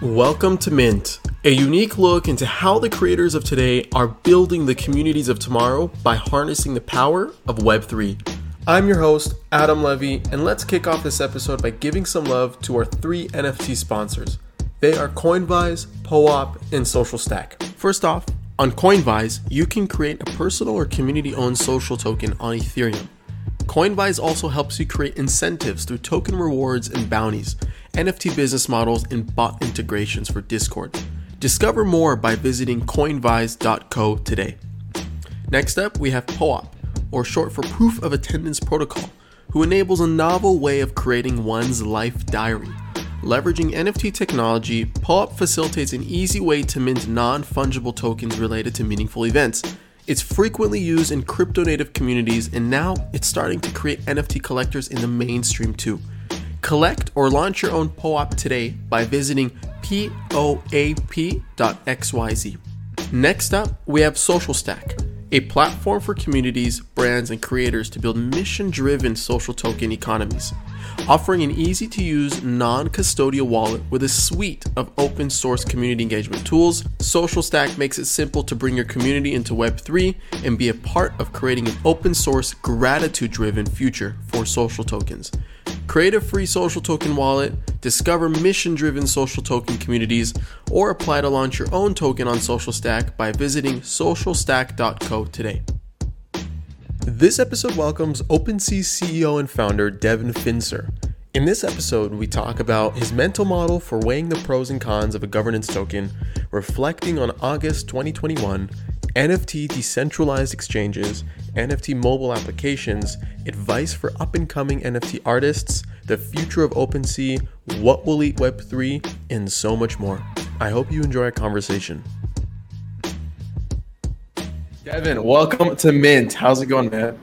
Welcome to Mint, a unique look into how the creators of today are building the communities of tomorrow by harnessing the power of Web3. I'm your host, Adam Levy, and let's kick off this episode by giving some love to our three NFT sponsors. They are Coinvise, POAP, and Social Stack. First off, on Coinvise, you can create a personal or community owned social token on Ethereum. Coinvise also helps you create incentives through token rewards and bounties NFT business models, and bot integrations for Discord. Discover more by visiting coinvise.co today. Next up, we have POAP, or short for Proof of Attendance Protocol, who enables a novel way of creating one's life diary. Leveraging NFT technology, POAP facilitates an easy way to mint non fungible tokens related to meaningful events. It's frequently used in crypto native communities, and now it's starting to create NFT collectors in the mainstream too. Collect or launch your own POAP today by visiting poap.xyz. Next up, we have Social Stack, a platform for communities, brands, and creators to build mission driven social token economies. Offering an easy to use, non custodial wallet with a suite of open source community engagement tools, Social Stack makes it simple to bring your community into Web3 and be a part of creating an open source, gratitude driven future for social tokens. Create a free social token wallet, discover mission driven social token communities, or apply to launch your own token on Social Stack by visiting socialstack.co today. This episode welcomes OpenSea CEO and founder Devin Finzer. In this episode, we talk about his mental model for weighing the pros and cons of a governance token, reflecting on August 2021 NFT decentralized exchanges, NFT mobile applications, advice for up and coming NFT artists, the future of OpenSea, what will eat Web3, and so much more. I hope you enjoy our conversation. Devin, welcome to Mint. How's it going, man?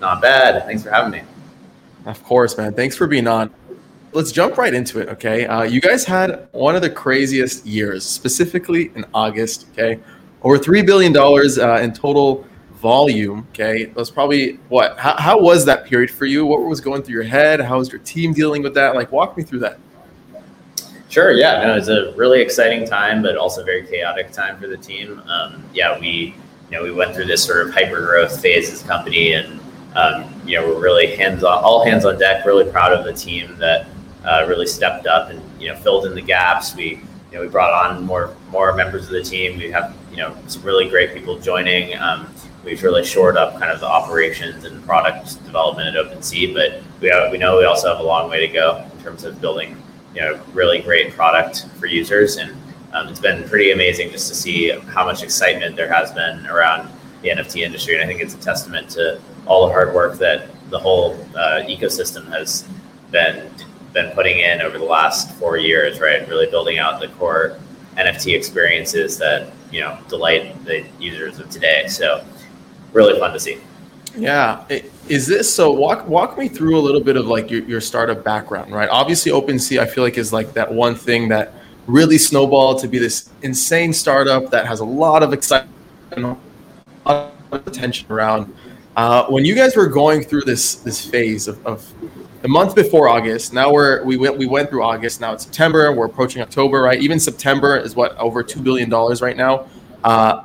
Not bad. Thanks for having me. Of course, man. Thanks for being on. Let's jump right into it, okay? Uh, you guys had one of the craziest years, specifically in August, okay? over three billion dollars uh, in total volume. Okay, that was probably what? How, how was that period for you? What was going through your head? How was your team dealing with that? Like, walk me through that. Sure. Yeah. No, it was a really exciting time, but also very chaotic time for the team. Um, yeah, we you know we went through this sort of hyper growth phase as a company, and um, you know we're really hands on, all hands on deck. Really proud of the team that uh, really stepped up and you know filled in the gaps. We you know we brought on more more members of the team. We have you know some really great people joining. Um, we've really shored up kind of the operations and product development at OpenSea, but we have, we know we also have a long way to go in terms of building you know really great product for users, and um, it's been pretty amazing just to see how much excitement there has been around the NFT industry, and I think it's a testament to all the hard work that the whole uh, ecosystem has been been putting in over the last four years, right? Really building out the core NFT experiences that you know delight the users of today. So really fun to see. Yeah, is this so? Walk walk me through a little bit of like your, your startup background, right? Obviously, OpenSea I feel like is like that one thing that really snowballed to be this insane startup that has a lot of excitement, lot of attention around. Uh, when you guys were going through this this phase of, of the month before August. Now we're we went we went through August. Now it's September. We're approaching October, right? Even September is what over two billion dollars right now. Uh,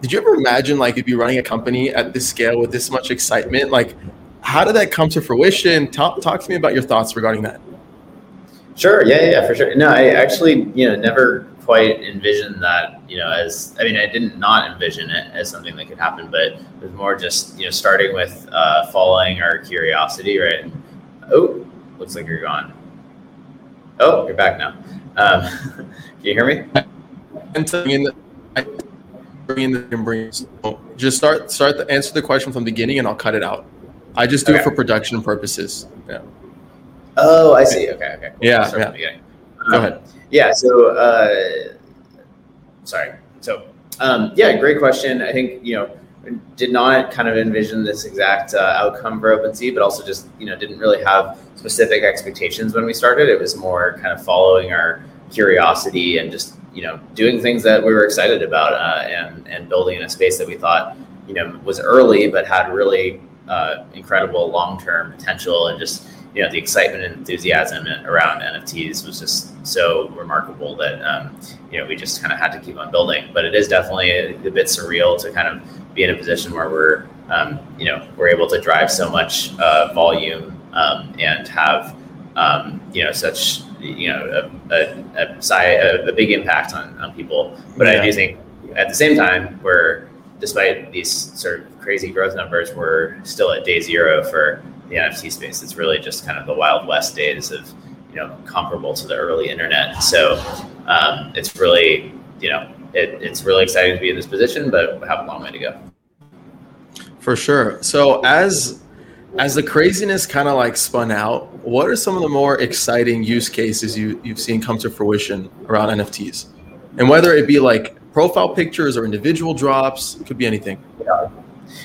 did you ever imagine like you'd be running a company at this scale with this much excitement? Like, how did that come to fruition? Talk talk to me about your thoughts regarding that. Sure. Yeah. Yeah. For sure. No, I actually you know never quite envisioned that you know as I mean I didn't not envision it as something that could happen, but it was more just you know starting with uh, following our curiosity, right? Oh, looks like you're gone. Oh, you're back now. Um, can you hear me? And in the, bring in the bring. Just start start the answer the question from the beginning, and I'll cut it out. I just do okay. it for production purposes. Yeah. Oh, I see. Okay. Okay. Cool. Yeah. Yeah. Um, Go ahead. Yeah. So, uh, sorry. So, um, yeah, great question. I think you know did not kind of envision this exact uh, outcome for OpenSea, but also just you know didn't really have specific expectations when we started. It was more kind of following our curiosity and just you know doing things that we were excited about uh, and and building in a space that we thought you know was early but had really uh, incredible long term potential and just you know the excitement and enthusiasm around NFTs was just so remarkable that um, you know we just kind of had to keep on building. But it is definitely a, a, bit surreal to kind of be in a position where we're um, you know we're able to drive so much uh, volume um, and have um, you know such you know a, a, a, a big impact on, on people. But yeah. I do think at the same time we're despite these sort of crazy growth numbers, we're still at day zero for the NFT space. It's really just kind of the wild west days of, you know, comparable to the early internet. So um, it's really, you know, it, it's really exciting to be in this position, but we have a long way to go. For sure. So as as the craziness kind of like spun out, what are some of the more exciting use cases you you've seen come to fruition around NFTs? And whether it be like profile pictures or individual drops, it could be anything. Yeah.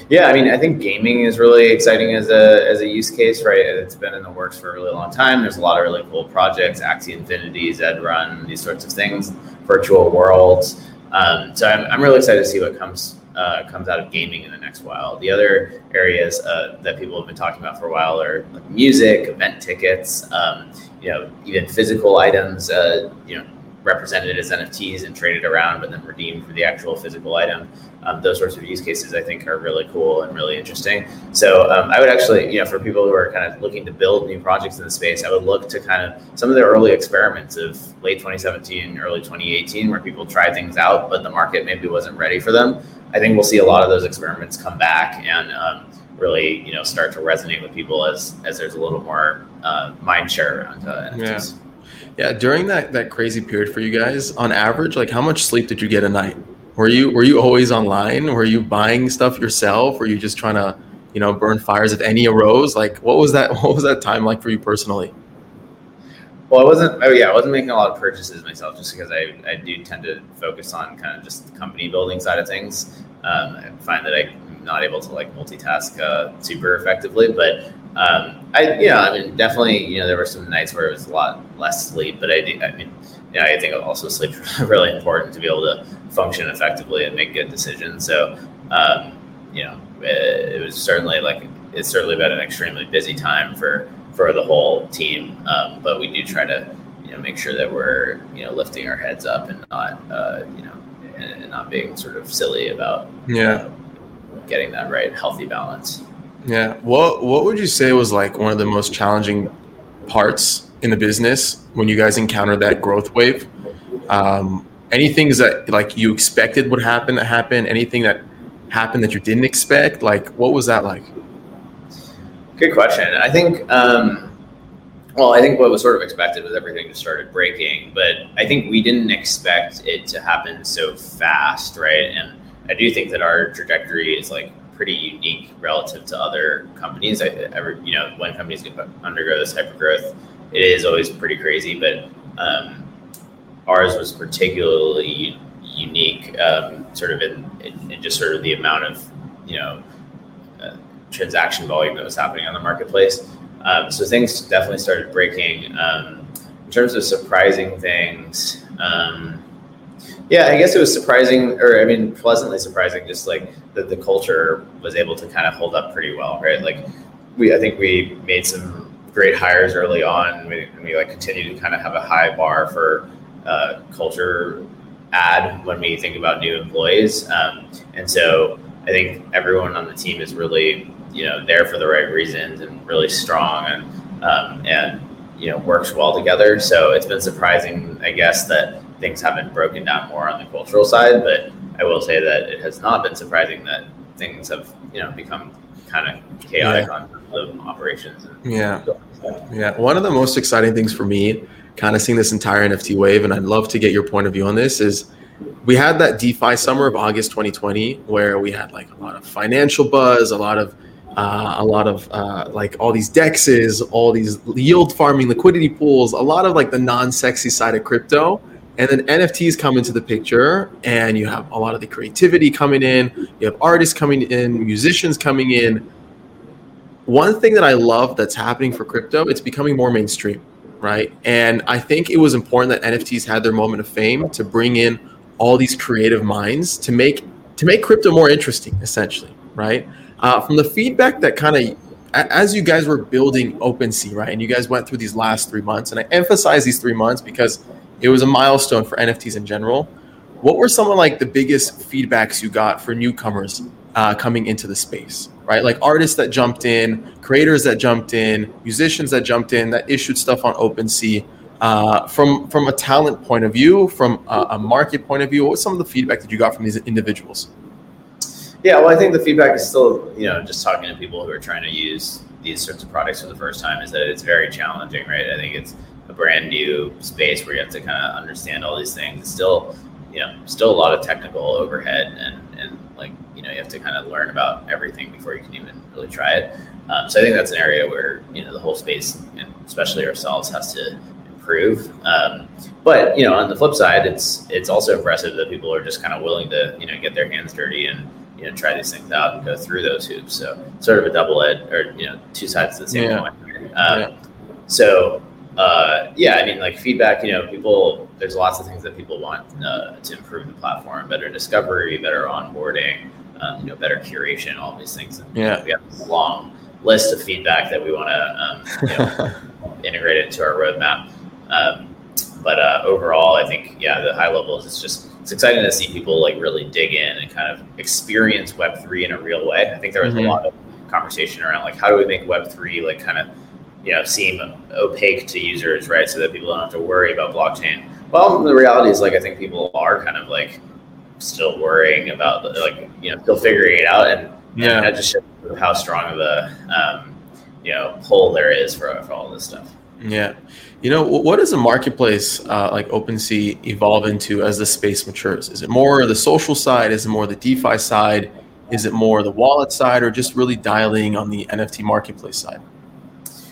Yeah, I mean, I think gaming is really exciting as a as a use case, right? It's been in the works for a really long time. There's a lot of really cool projects, Axie Infinity, Zed Run, these sorts of things, virtual worlds. Um, so I'm, I'm really excited to see what comes uh, comes out of gaming in the next while. The other areas uh, that people have been talking about for a while are like music, event tickets, um, you know, even physical items. Uh, you know, represented as NFTs and traded around, but then redeemed for the actual physical item. Um, those sorts of use cases, I think, are really cool and really interesting. So um, I would actually, you know, for people who are kind of looking to build new projects in the space, I would look to kind of some of the early experiments of late 2017, early 2018, where people tried things out, but the market maybe wasn't ready for them. I think we'll see a lot of those experiments come back and um, really, you know, start to resonate with people as as there's a little more uh, mind share around uh, NFTs. Yeah. Yeah, during that that crazy period for you guys, on average, like how much sleep did you get a night? Were you were you always online? Were you buying stuff yourself? Were you just trying to, you know, burn fires if any arose? Like what was that what was that time like for you personally? Well, I wasn't. Oh, yeah, I wasn't making a lot of purchases myself, just because I, I do tend to focus on kind of just the company building side of things. Um, I find that I'm not able to like multitask uh, super effectively, but um, I, you know, I mean, definitely, you know, there were some nights where it was a lot less sleep, but I, I mean, yeah, I think also sleep really important to be able to function effectively and make good decisions. So, um, you know, it, it, was certainly like it's certainly been an extremely busy time for for the whole team. Um, but we do try to, you know, make sure that we're you know lifting our heads up and not, uh, you know, and, and, not being sort of silly about yeah uh, getting that right healthy balance. Yeah. What What would you say was like one of the most challenging parts in the business when you guys encountered that growth wave? Um, any things that like you expected would happen that happened? Anything that happened that you didn't expect? Like, what was that like? Good question. I think. Um, well, I think what was sort of expected was everything just started breaking, but I think we didn't expect it to happen so fast, right? And I do think that our trajectory is like pretty unique relative to other companies. I, ever, you know, when companies undergo this hyper growth, it is always pretty crazy. But um, ours was particularly unique, um, sort of in, in, in, just sort of the amount of you know uh, transaction volume that was happening on the marketplace. Um, so things definitely started breaking. Um, in terms of surprising things. Um, yeah, I guess it was surprising, or I mean, pleasantly surprising, just like that the culture was able to kind of hold up pretty well, right? Like, we, I think we made some great hires early on. We, we like continue to kind of have a high bar for uh, culture add when we think about new employees, um, and so I think everyone on the team is really, you know, there for the right reasons and really strong and um, and you know works well together. So it's been surprising, I guess, that things haven't broken down more on the cultural side. But I will say that it has not been surprising that things have you know become kind of chaotic yeah. on the operations. yeah, yeah. One of the most exciting things for me, kind of seeing this entire NFT wave, and I'd love to get your point of view on this, is we had that DeFi summer of August 2020 where we had like a lot of financial buzz, a lot of uh, a lot of uh, like all these dexes, all these yield farming liquidity pools, a lot of like the non-sexy side of crypto and then NFTs come into the picture, and you have a lot of the creativity coming in. You have artists coming in, musicians coming in. One thing that I love that's happening for crypto, it's becoming more mainstream, right? And I think it was important that NFTs had their moment of fame to bring in all these creative minds to make to make crypto more interesting, essentially, right? Uh, from the feedback that kind of as you guys were building OpenSea, right, and you guys went through these last three months, and I emphasize these three months because it was a milestone for NFTs in general. What were some of like the biggest feedbacks you got for newcomers uh, coming into the space, right? Like artists that jumped in, creators that jumped in, musicians that jumped in, that issued stuff on OpenSea. Uh, from from a talent point of view, from a, a market point of view, what was some of the feedback that you got from these individuals? Yeah, well, I think the feedback is still, you know, just talking to people who are trying to use these sorts of products for the first time is that it's very challenging, right? I think it's a brand new space where you have to kind of understand all these things. It's Still, you know, still a lot of technical overhead and, and like, you know, you have to kind of learn about everything before you can even really try it. Um, so I think that's an area where, you know, the whole space and especially ourselves has to improve. Um, but, you know, on the flip side, it's, it's also impressive that people are just kind of willing to, you know, get their hands dirty and, you know try these things out and go through those hoops. So sort of a double edge or you know two sides of the same yeah. coin. Um, yeah. So uh, yeah, I mean like feedback. You know, people there's lots of things that people want uh, to improve the platform, better discovery, better onboarding, um, you know, better curation, all these things. And, yeah, we have a long list of feedback that we want to um, you know, integrate into our roadmap. Um, but uh, overall, I think yeah, the high levels it's just it's exciting to see people like really dig in and kind of experience Web three in a real way. I think there was mm-hmm. a lot of conversation around like how do we make Web three like kind of you know seem opaque to users, right? So that people don't have to worry about blockchain. Well, the reality is like I think people are kind of like still worrying about like you know still figuring it out, and yeah, that just shows how strong of a um, you know pull there is for for all this stuff. Yeah. You know, what does a marketplace uh, like OpenSea evolve into as the space matures? Is it more the social side? Is it more the DeFi side? Is it more the wallet side, or just really dialing on the NFT marketplace side?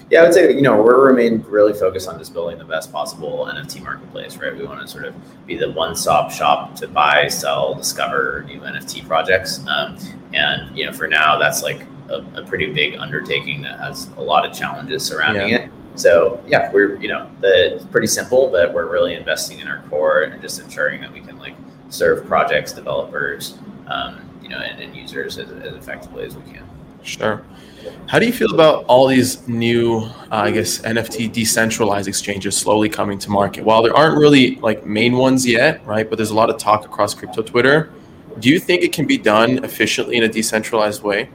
Yeah, I would say you know we're remain really focused on just building the best possible NFT marketplace, right? We want to sort of be the one-stop shop to buy, sell, discover new NFT projects, um, and you know for now that's like a, a, pretty big undertaking that has a lot of challenges surrounding yeah. it. So yeah, we're you know the, it's pretty simple, but we're really investing in our core and just ensuring that we can like serve projects, developers, um, you know, and, and users as, as, effectively as we can. Sure. How do you feel about all these new, uh, I guess, NFT decentralized exchanges slowly coming to market? While there aren't really like main ones yet, right? But there's a lot of talk across crypto Twitter. Do you think it can be done efficiently in a decentralized way?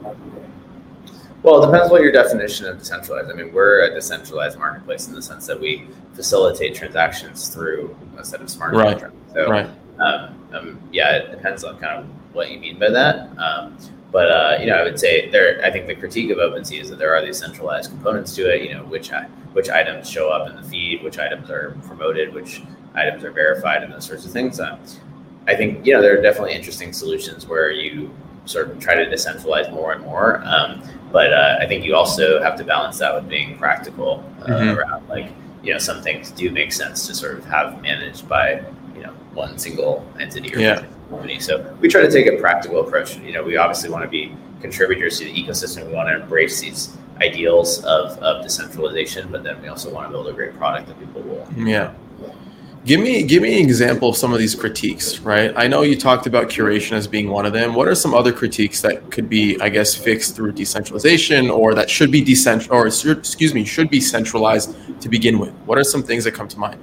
Well, it depends what your definition of decentralized. I mean, we're a decentralized marketplace in the sense that we facilitate transactions through a set of smart right. contracts. So, right. Um, um, yeah, it depends on kind of what you mean by that. Um, but uh, you know, I would say there. I think the critique of OpenSea is that there are these centralized components to it. You know, which which items show up in the feed, which items are promoted, which items are verified, and those sorts of things. Uh, I think you know there are definitely interesting solutions where you sort of try to decentralize more and more. Um, but uh, I think you also have to balance that with being practical uh, mm-hmm. around like you know some things do make sense to sort of have managed by you know one single entity or yeah. company. So we try to take a practical approach. You know, we obviously want to be contributors to the ecosystem. We want to embrace these ideals of, of decentralization, but then we also want to build a great product that people will. Yeah. Give me give me an example of some of these critiques, right? I know you talked about curation as being one of them. What are some other critiques that could be, I guess, fixed through decentralization, or that should be decentral, or excuse me, should be centralized to begin with? What are some things that come to mind?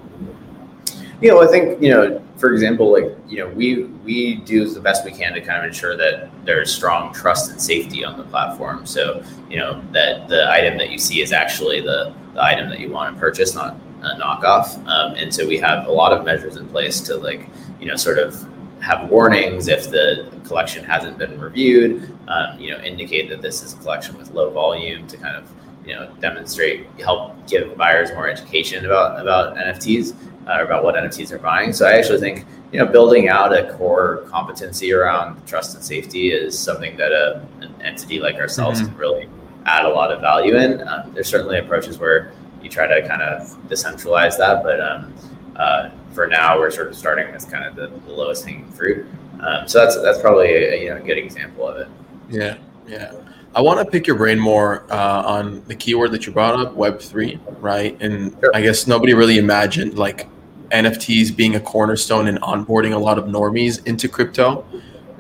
You know, I think you know, for example, like you know, we we do the best we can to kind of ensure that there's strong trust and safety on the platform. So you know that the item that you see is actually the, the item that you want to purchase, not a knockoff. Um, and so we have a lot of measures in place to like, you know, sort of have warnings if the collection hasn't been reviewed, um, you know, indicate that this is a collection with low volume to kind of, you know, demonstrate, help give buyers more education about, about NFTs, uh, about what NFTs are buying. So I actually think, you know, building out a core competency around trust and safety is something that a, an entity like ourselves mm-hmm. can really add a lot of value in. Um, there's certainly approaches where you try to kind of decentralize that. But um, uh, for now, we're sort of starting with kind of the, the lowest hanging fruit. Um, so that's that's probably a, you know, a good example of it. Yeah, yeah. I want to pick your brain more uh, on the keyword that you brought up, Web three, right? And sure. I guess nobody really imagined like NFTs being a cornerstone in onboarding a lot of normies into crypto.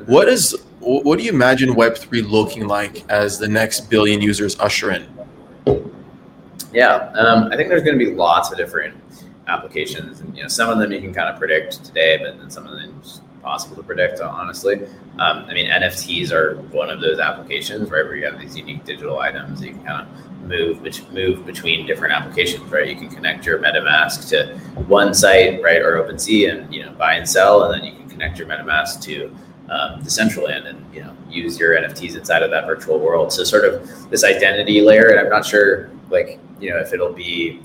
What is what do you imagine Web three looking like as the next billion users usher in? Yeah, um, I think there's going to be lots of different applications, and you know, some of them you can kind of predict today, but then some of them possible to predict. Honestly, um, I mean, NFTs are one of those applications, right, where you have these unique digital items that you can kind of move which move between different applications, right? You can connect your MetaMask to one site, right, or OpenSea, and you know, buy and sell, and then you can connect your MetaMask to um, Decentraland and you know use your NFTs inside of that virtual world. So sort of this identity layer, and I'm not sure like you know if it'll be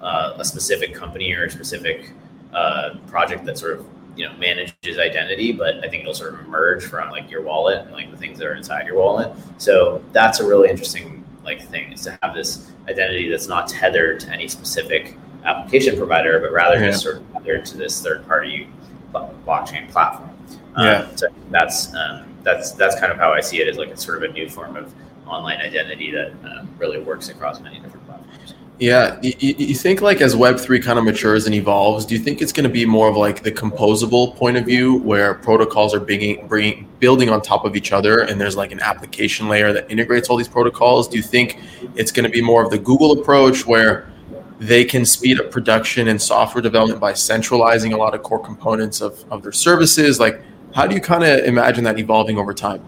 uh, a specific company or a specific uh, project that sort of you know manages identity, but I think it'll sort of emerge from like your wallet and like the things that are inside your wallet. So that's a really interesting like thing is to have this identity that's not tethered to any specific application provider, but rather yeah. just sort of tethered to this third party blockchain platform. Um, yeah. So that's um, that's that's kind of how I see it as like it's sort of a new form of online identity that um, really works across many different. Yeah, you, you think like as Web three kind of matures and evolves, do you think it's going to be more of like the composable point of view where protocols are bringing, bringing building on top of each other, and there's like an application layer that integrates all these protocols? Do you think it's going to be more of the Google approach where they can speed up production and software development by centralizing a lot of core components of, of their services? Like, how do you kind of imagine that evolving over time?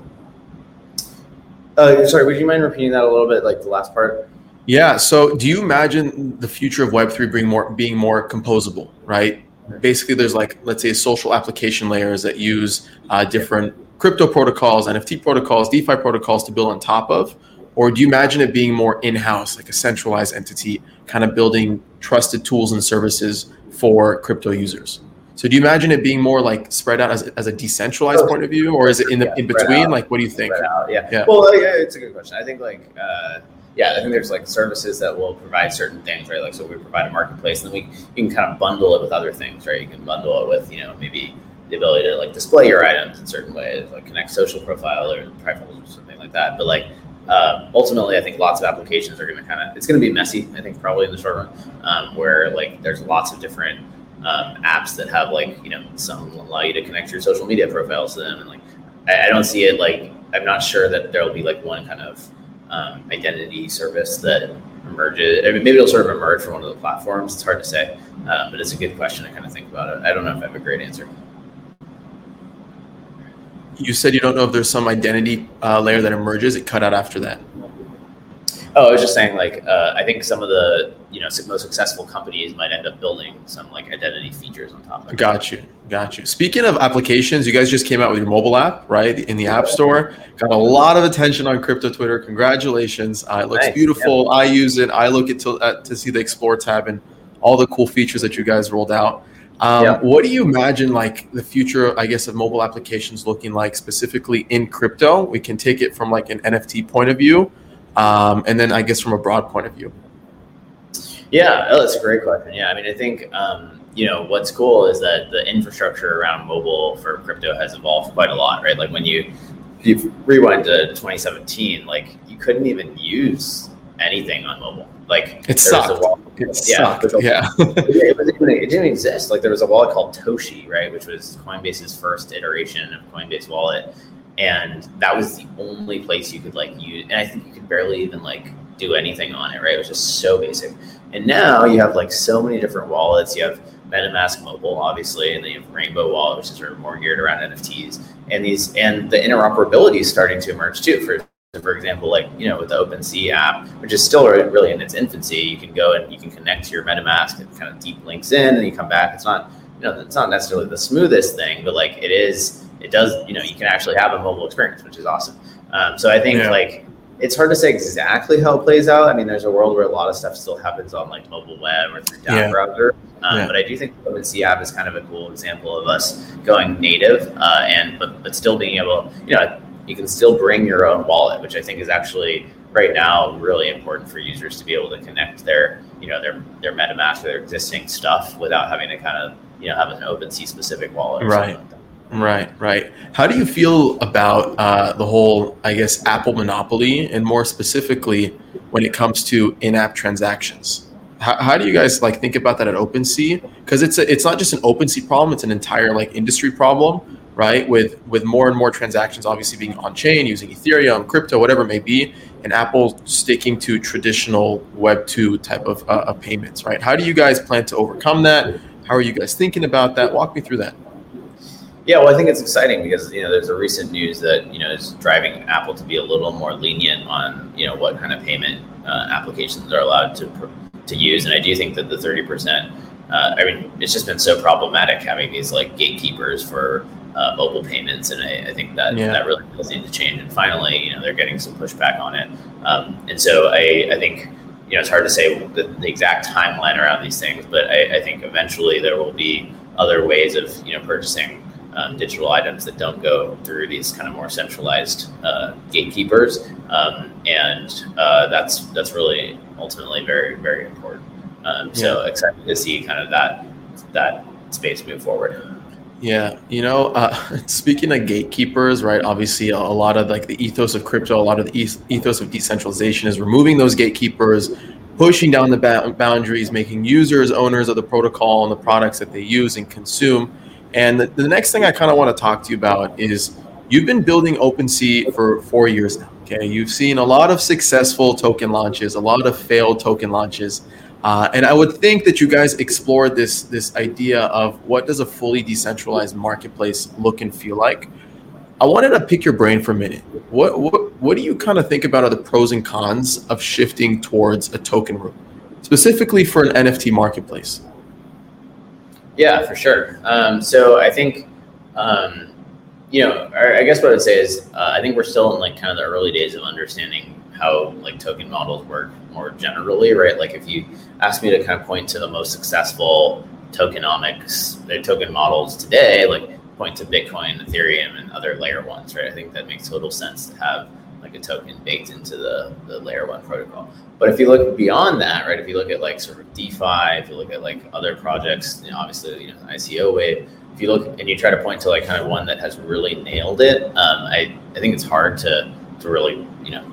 Uh, sorry, would you mind repeating that a little bit, like the last part? Yeah. So, do you imagine the future of Web three being more being more composable? Right. Basically, there's like let's say social application layers that use uh, different crypto protocols, NFT protocols, DeFi protocols to build on top of, or do you imagine it being more in-house, like a centralized entity, kind of building trusted tools and services for crypto users? So do you imagine it being more like spread out as, as a decentralized point of view, or is it in the yeah, in between? Like, what do you think? yeah. yeah. Well, yeah, it's a good question. I think like. Uh, yeah, I think there's like services that will provide certain things, right? Like, so we provide a marketplace, and then we you can kind of bundle it with other things, right? You can bundle it with, you know, maybe the ability to like display your items in certain ways, like connect social profile or profiles or something like that. But like um, ultimately, I think lots of applications are going to kind of it's going to be messy. I think probably in the short run, um, where like there's lots of different um, apps that have like you know some allow you to connect your social media profiles to them, and like I, I don't see it like I'm not sure that there will be like one kind of um, identity service that emerges. I mean, maybe it'll sort of emerge from one of the platforms. It's hard to say, um, but it's a good question to kind of think about it. I don't know if I have a great answer. You said you don't know if there's some identity uh, layer that emerges. It cut out after that. Oh, I was just saying, like, uh, I think some of the you know most successful companies might end up building some like identity features on top of it. Got you, got you. Speaking of applications, you guys just came out with your mobile app, right, in the App Store. Got a lot of attention on crypto Twitter. Congratulations! Uh, it looks nice. beautiful. I use it. I look at to, uh, to see the Explore tab and all the cool features that you guys rolled out. Um. What do you imagine like the future, I guess, of mobile applications looking like specifically in crypto? We can take it from like an NFT point of view um, and then I guess from a broad point of view. Yeah, oh, that's a great question. Yeah, I mean, I think um, you know what's cool is that the infrastructure around mobile for crypto has evolved quite a lot, right? Like when you you rewind to 2017, like you couldn't even use anything on mobile. Like it sucked. It yeah, sucked. yeah. it, didn't, it didn't exist. Like there was a wallet called Toshi, right, which was Coinbase's first iteration of Coinbase Wallet, and that was the only place you could like use and i think you could barely even like do anything on it right? It was just so basic. And now you have like so many different wallets. You have metamask mobile obviously and then you have rainbow wallet which is sort of more geared around nfts and these and the interoperability is starting to emerge too. For for example like you know with the OpenSea app which is still really in its infancy you can go and you can connect to your metamask and kind of deep links in and you come back. It's not you know it's not necessarily the smoothest thing but like it is it does, you know, you can actually have a mobile experience, which is awesome. Um, so I think yeah. like it's hard to say exactly how it plays out. I mean, there's a world where a lot of stuff still happens on like mobile web or through DApp yeah. browser. Um, yeah. But I do think the OpenSea app is kind of a cool example of us going native uh, and but but still being able, you know, you can still bring your own wallet, which I think is actually right now really important for users to be able to connect their you know their their MetaMask or their existing stuff without having to kind of you know have an OpenSea specific wallet. right. Like Right, right. How do you feel about uh, the whole, I guess, Apple monopoly, and more specifically, when it comes to in-app transactions? How, how do you guys like think about that at OpenSea? Because it's a, it's not just an OpenSea problem; it's an entire like industry problem, right? With with more and more transactions obviously being on chain using Ethereum, crypto, whatever it may be, and Apple sticking to traditional Web two type of, uh, of payments, right? How do you guys plan to overcome that? How are you guys thinking about that? Walk me through that. Yeah, well, I think it's exciting because you know there's a recent news that you know is driving Apple to be a little more lenient on you know what kind of payment uh, applications are allowed to to use, and I do think that the thirty percent. Uh, I mean, it's just been so problematic having these like gatekeepers for uh, mobile payments, and I, I think that yeah. that really does need to change. And finally, you know, they're getting some pushback on it, um, and so I, I think you know it's hard to say the, the exact timeline around these things, but I, I, think eventually there will be other ways of you know purchasing um, digital items that don't go through these kind of more centralized uh, gatekeepers, um, and uh, that's that's really ultimately very very important. Um, so yeah. excited to see kind of that that space move forward. Yeah, you know, uh, speaking of gatekeepers, right? Obviously, a, a, lot of like the ethos of crypto, a lot of the ethos of decentralization is removing those gatekeepers, pushing down the ba- boundaries, making users owners of the protocol and the products that they use and consume. And the, the next thing I kind of want to talk to you about is you've been building OpenSea for four years now. Okay, you've seen a lot of successful token launches, a lot of failed token launches. Uh, and I would think that you guys explored this this idea of what does a fully decentralized marketplace look and feel like. I wanted to pick your brain for a minute. What what what do you kind of think about are the pros and cons of shifting towards a token route, specifically for an NFT marketplace? Yeah, for sure. Um, so I think, um, you know, I guess what I'd say is uh, I think we're still in like kind of the early days of understanding how like token models work more generally, right? Like if you ask me to kind of point to the most successful tokenomics, the token models today, like point to Bitcoin, Ethereum, and other layer ones, right? I think that makes total sense to have like a token baked into the, the layer one protocol. But if you look beyond that, right, if you look at like sort of DeFi, if you look at like other projects, you know, obviously, you know, ICO wave, if you look and you try to point to like kind of one that has really nailed it, um, I, I think it's hard to, to really, you know,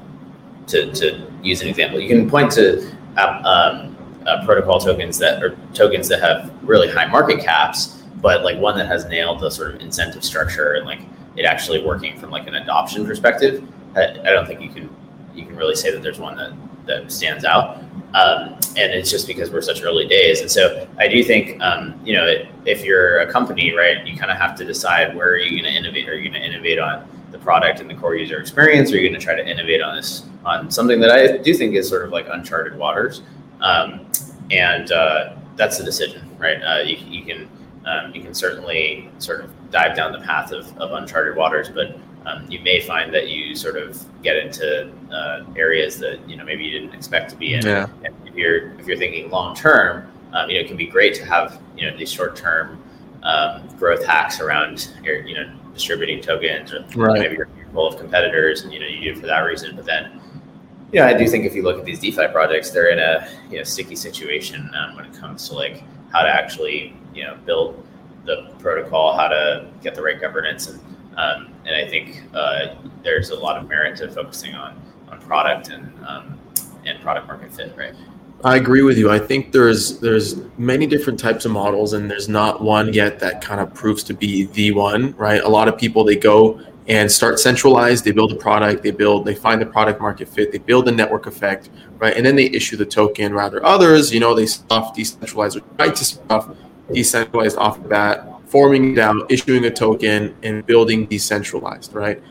to, to use an example. You can point to um, uh, protocol tokens that are tokens that have really high market caps, but like one that has nailed the sort of incentive structure and like it actually working from like an adoption perspective. I, I don't think you can you can really say that there's one that that stands out. Um, and it's just because we're such early days. And so I do think, um, you know, if you're a company, right, you kind of have to decide where are you going to innovate? Are you going to innovate on the product and the core user experience? Or are you going to try to innovate on this on something that I do think is sort of like uncharted waters? Um, and uh, that's the decision, right? Uh, you, you, can um, you can certainly sort of dive down the path of, of uncharted waters, but um, you may find that you sort of get into uh, areas that you know maybe you didn't expect to be in. Yeah. And if you're if you're thinking long term, um, you know it can be great to have you know these short term um, growth hacks around your you know distributing tokens or right. maybe you're full of competitors and you know you do it for that reason. But then you know I do think if you look at these DeFi projects, they're in a you know sticky situation um, when it comes to like how to actually you know build the protocol, how to get the right governance and um, and I think uh, there's a lot of merit to focusing on on product and um, and product market fit, right? I agree with you. I think there's there's many different types of models, and there's not one yet that kind of proves to be the one, right? A lot of people they go and start centralized. They build a product, they build, they find the product market fit, they build a network effect, right? And then they issue the token. Rather, others, you know, they stuff decentralized or try to stuff decentralized off the bat forming DAO, issuing a token, and building decentralized, right?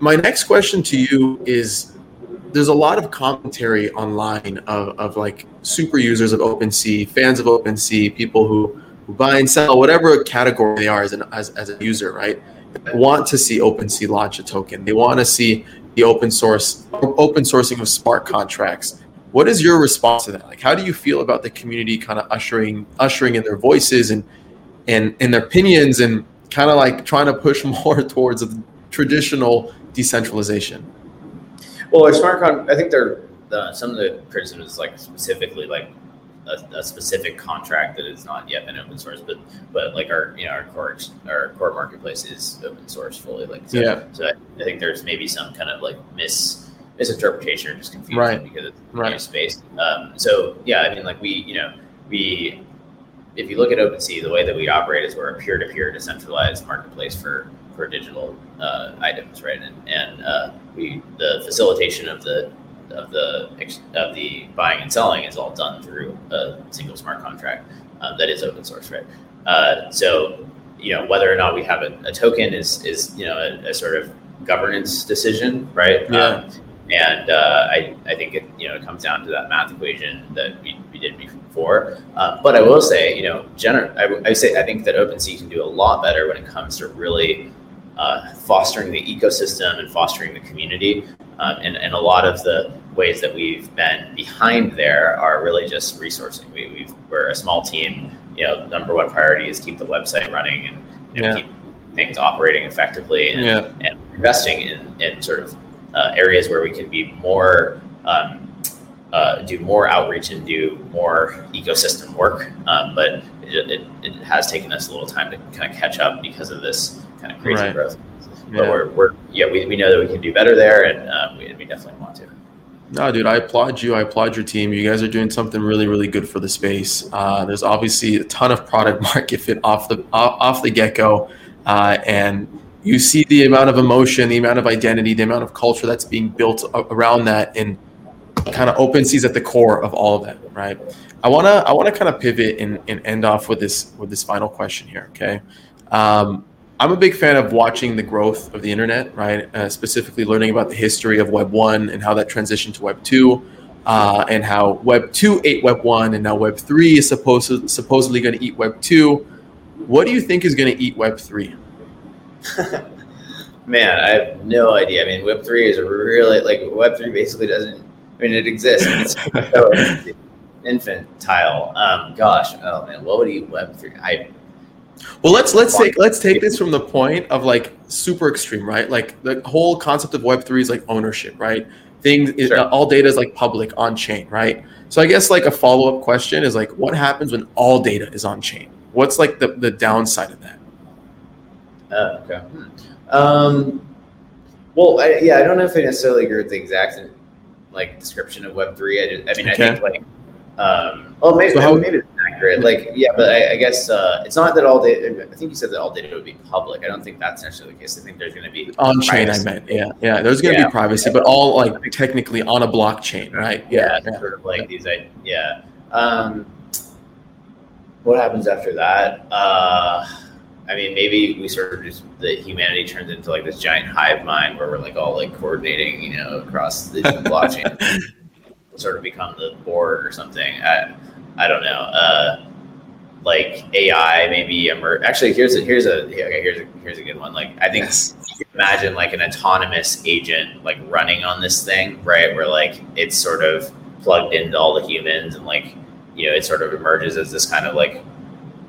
My next question to you is there's a lot of commentary online of, of like super users of OpenSea, fans of OpenSea, people who, who buy and sell, whatever category they are as, an, as, as a user, right? Want to see OpenSea launch a token. They want to see the open source open sourcing of smart contracts. What is your response to that? Like, how do you feel about the community kind of ushering ushering in their voices and and and their opinions and kind of like trying to push more towards a traditional decentralization. Well, our smart con, I think they're uh, some of the criticism is like specifically like a, a, specific contract that has not yet been open source, but but like our you know our core our core marketplace is open source fully. Like so, yeah, so I, I think there's maybe some kind of like mis misinterpretation or just confusion right. because of right. space. Um, so yeah, I mean like we you know we if you look at OpenSea, the way that we operate is we're a peer-to-peer decentralized marketplace for for digital uh, items, right? And and uh, we the facilitation of the of the of the buying and selling is all done through a single smart contract um, that is open source, right? Uh, so you know whether or not we have a, a token is is you know a, a, sort of governance decision, right? Yeah. Um, and uh, I, I think it you know it comes down to that math equation that we, we did before. Um, but I will say, you know, gener- I, I say I think that OpenSea can do a lot better when it comes to really uh, fostering the ecosystem and fostering the community. Um, and, and a lot of the ways that we've been behind there are really just resourcing. We, we've, we're a small team. You know, number one priority is keep the website running and you know, yeah. keep things operating effectively and, yeah. and investing in, in sort of uh, areas where we can be more um, uh, do more outreach and do more ecosystem work. Um, but it, it, it, has taken us a little time to kind of catch up because of this kind of crazy right. growth. But yeah. we're, we're yeah we, we know that we can do better there, and um, we, we definitely want to. No, dude, I applaud you. I applaud your team. You guys are doing something really, really good for the space. Uh, there's obviously a ton of product market fit off the off the get go, uh, and you see the amount of emotion, the amount of identity, the amount of culture that's being built around that, and kind of OpenSea's at the core of all of that, right? I wanna I wanna kind of pivot and, and end off with this with this final question here. Okay, um, I'm a big fan of watching the growth of the internet, right? Uh, specifically, learning about the history of Web one and how that transitioned to Web two, uh, and how Web two ate Web one, and now Web three is supposed supposedly going to eat Web two. What do you think is going to eat Web three? Man, I have no idea. I mean, Web three is really like Web three basically doesn't. I mean, it exists. It's so infantile. Um, gosh, oh man, what would eat Web three? I well, let's let's take let's take this from the point of like super extreme, right? Like the whole concept of Web three is like ownership, right? Things sure. uh, all data is like public on chain, right? So I guess like a follow up question is like, what happens when all data is on chain? What's like the the downside of that? Uh, okay. Hmm. Um, well, I, yeah, I don't know if I necessarily agree with the exact like description of Web three. I, I mean, okay. I think like um, well, maybe, so how, maybe it's accurate. Like, yeah, but I, I guess uh, it's not that all data. I think you said that all data would be public. I don't think that's necessarily the case. I think there's going to be on chain. I meant, yeah, yeah. There's going to yeah, be privacy, yeah. but all like technically on a blockchain, right? Yeah, yeah, sort of like these. I, Yeah. Um, what happens after that? Uh, I mean, maybe we sort of just the humanity turns into like this giant hive mind where we're like all like coordinating, you know, across the blockchain. sort of become the Borg or something. I, I don't know. Uh, like AI maybe emer- actually here's a here's a okay, here's a here's a good one. Like I think yes. imagine like an autonomous agent like running on this thing, right? Where like it's sort of plugged into all the humans and like you know it sort of emerges as this kind of like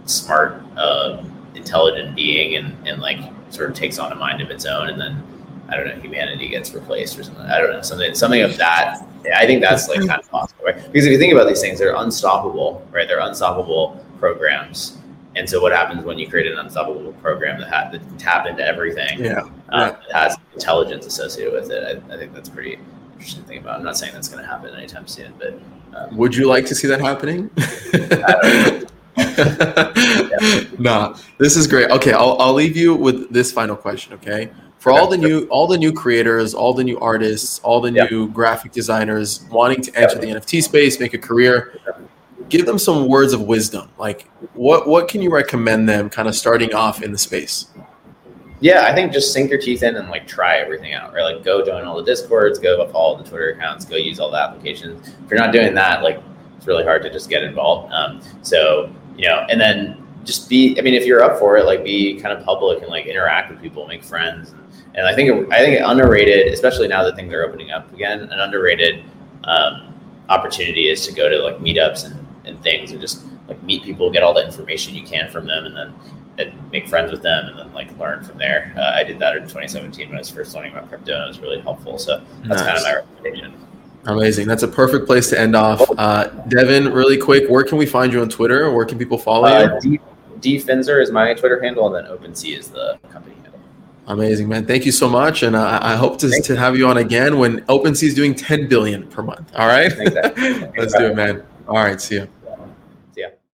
smart uh, intelligent being and and like sort of takes on a mind of its own and then I don't know, humanity gets replaced or something. I don't know, something something of that. I think that's like kind of possible, right? Because if you think about these things, they're unstoppable, right? They're unstoppable programs. And so, what happens when you create an unstoppable program that, ha- that can tap into everything? Yeah, um, yeah. has intelligence associated with it. I, I, think that's pretty interesting to think about. I'm not saying that's going to happen anytime soon, but um, would you like to see that happening? yeah. Nah, this is great. Okay, I'll, I'll leave you with this final question. Okay, for all the new all the new creators, all the new artists, all the new graphic designers wanting to enter the NFT space, make a career, give them some words of wisdom. Like what what can you recommend them kind of starting off in the space? Yeah, I think just sink your teeth in and like try everything out, right? Like go join all the discords, go follow all the Twitter accounts, go use all the applications. If you're not doing that, like it's really hard to just get involved. Um, so you know, and then just be. I mean, if you're up for it, like be kind of public and like interact with people, make friends. And, and I think I think underrated, especially now that things are opening up again, an underrated um, opportunity is to go to like meetups and, and things and just like meet people, get all the information you can from them, and then and make friends with them, and then like learn from there. Uh, I did that in 2017 when I was first learning about crypto, and it was really helpful. So that's nice. kind of my recommendation. Amazing. That's a perfect place to end off. Uh, Devin, really quick, where can we find you on Twitter? Where can people follow uh, you? D, D Finzer is my Twitter handle, and then OpenSea is the company. Handle. Amazing, man. Thank you so much. And uh, I hope to, to have you on again when OpenSea is doing 10 billion per month. All right. Let's do it, man. All right. See you.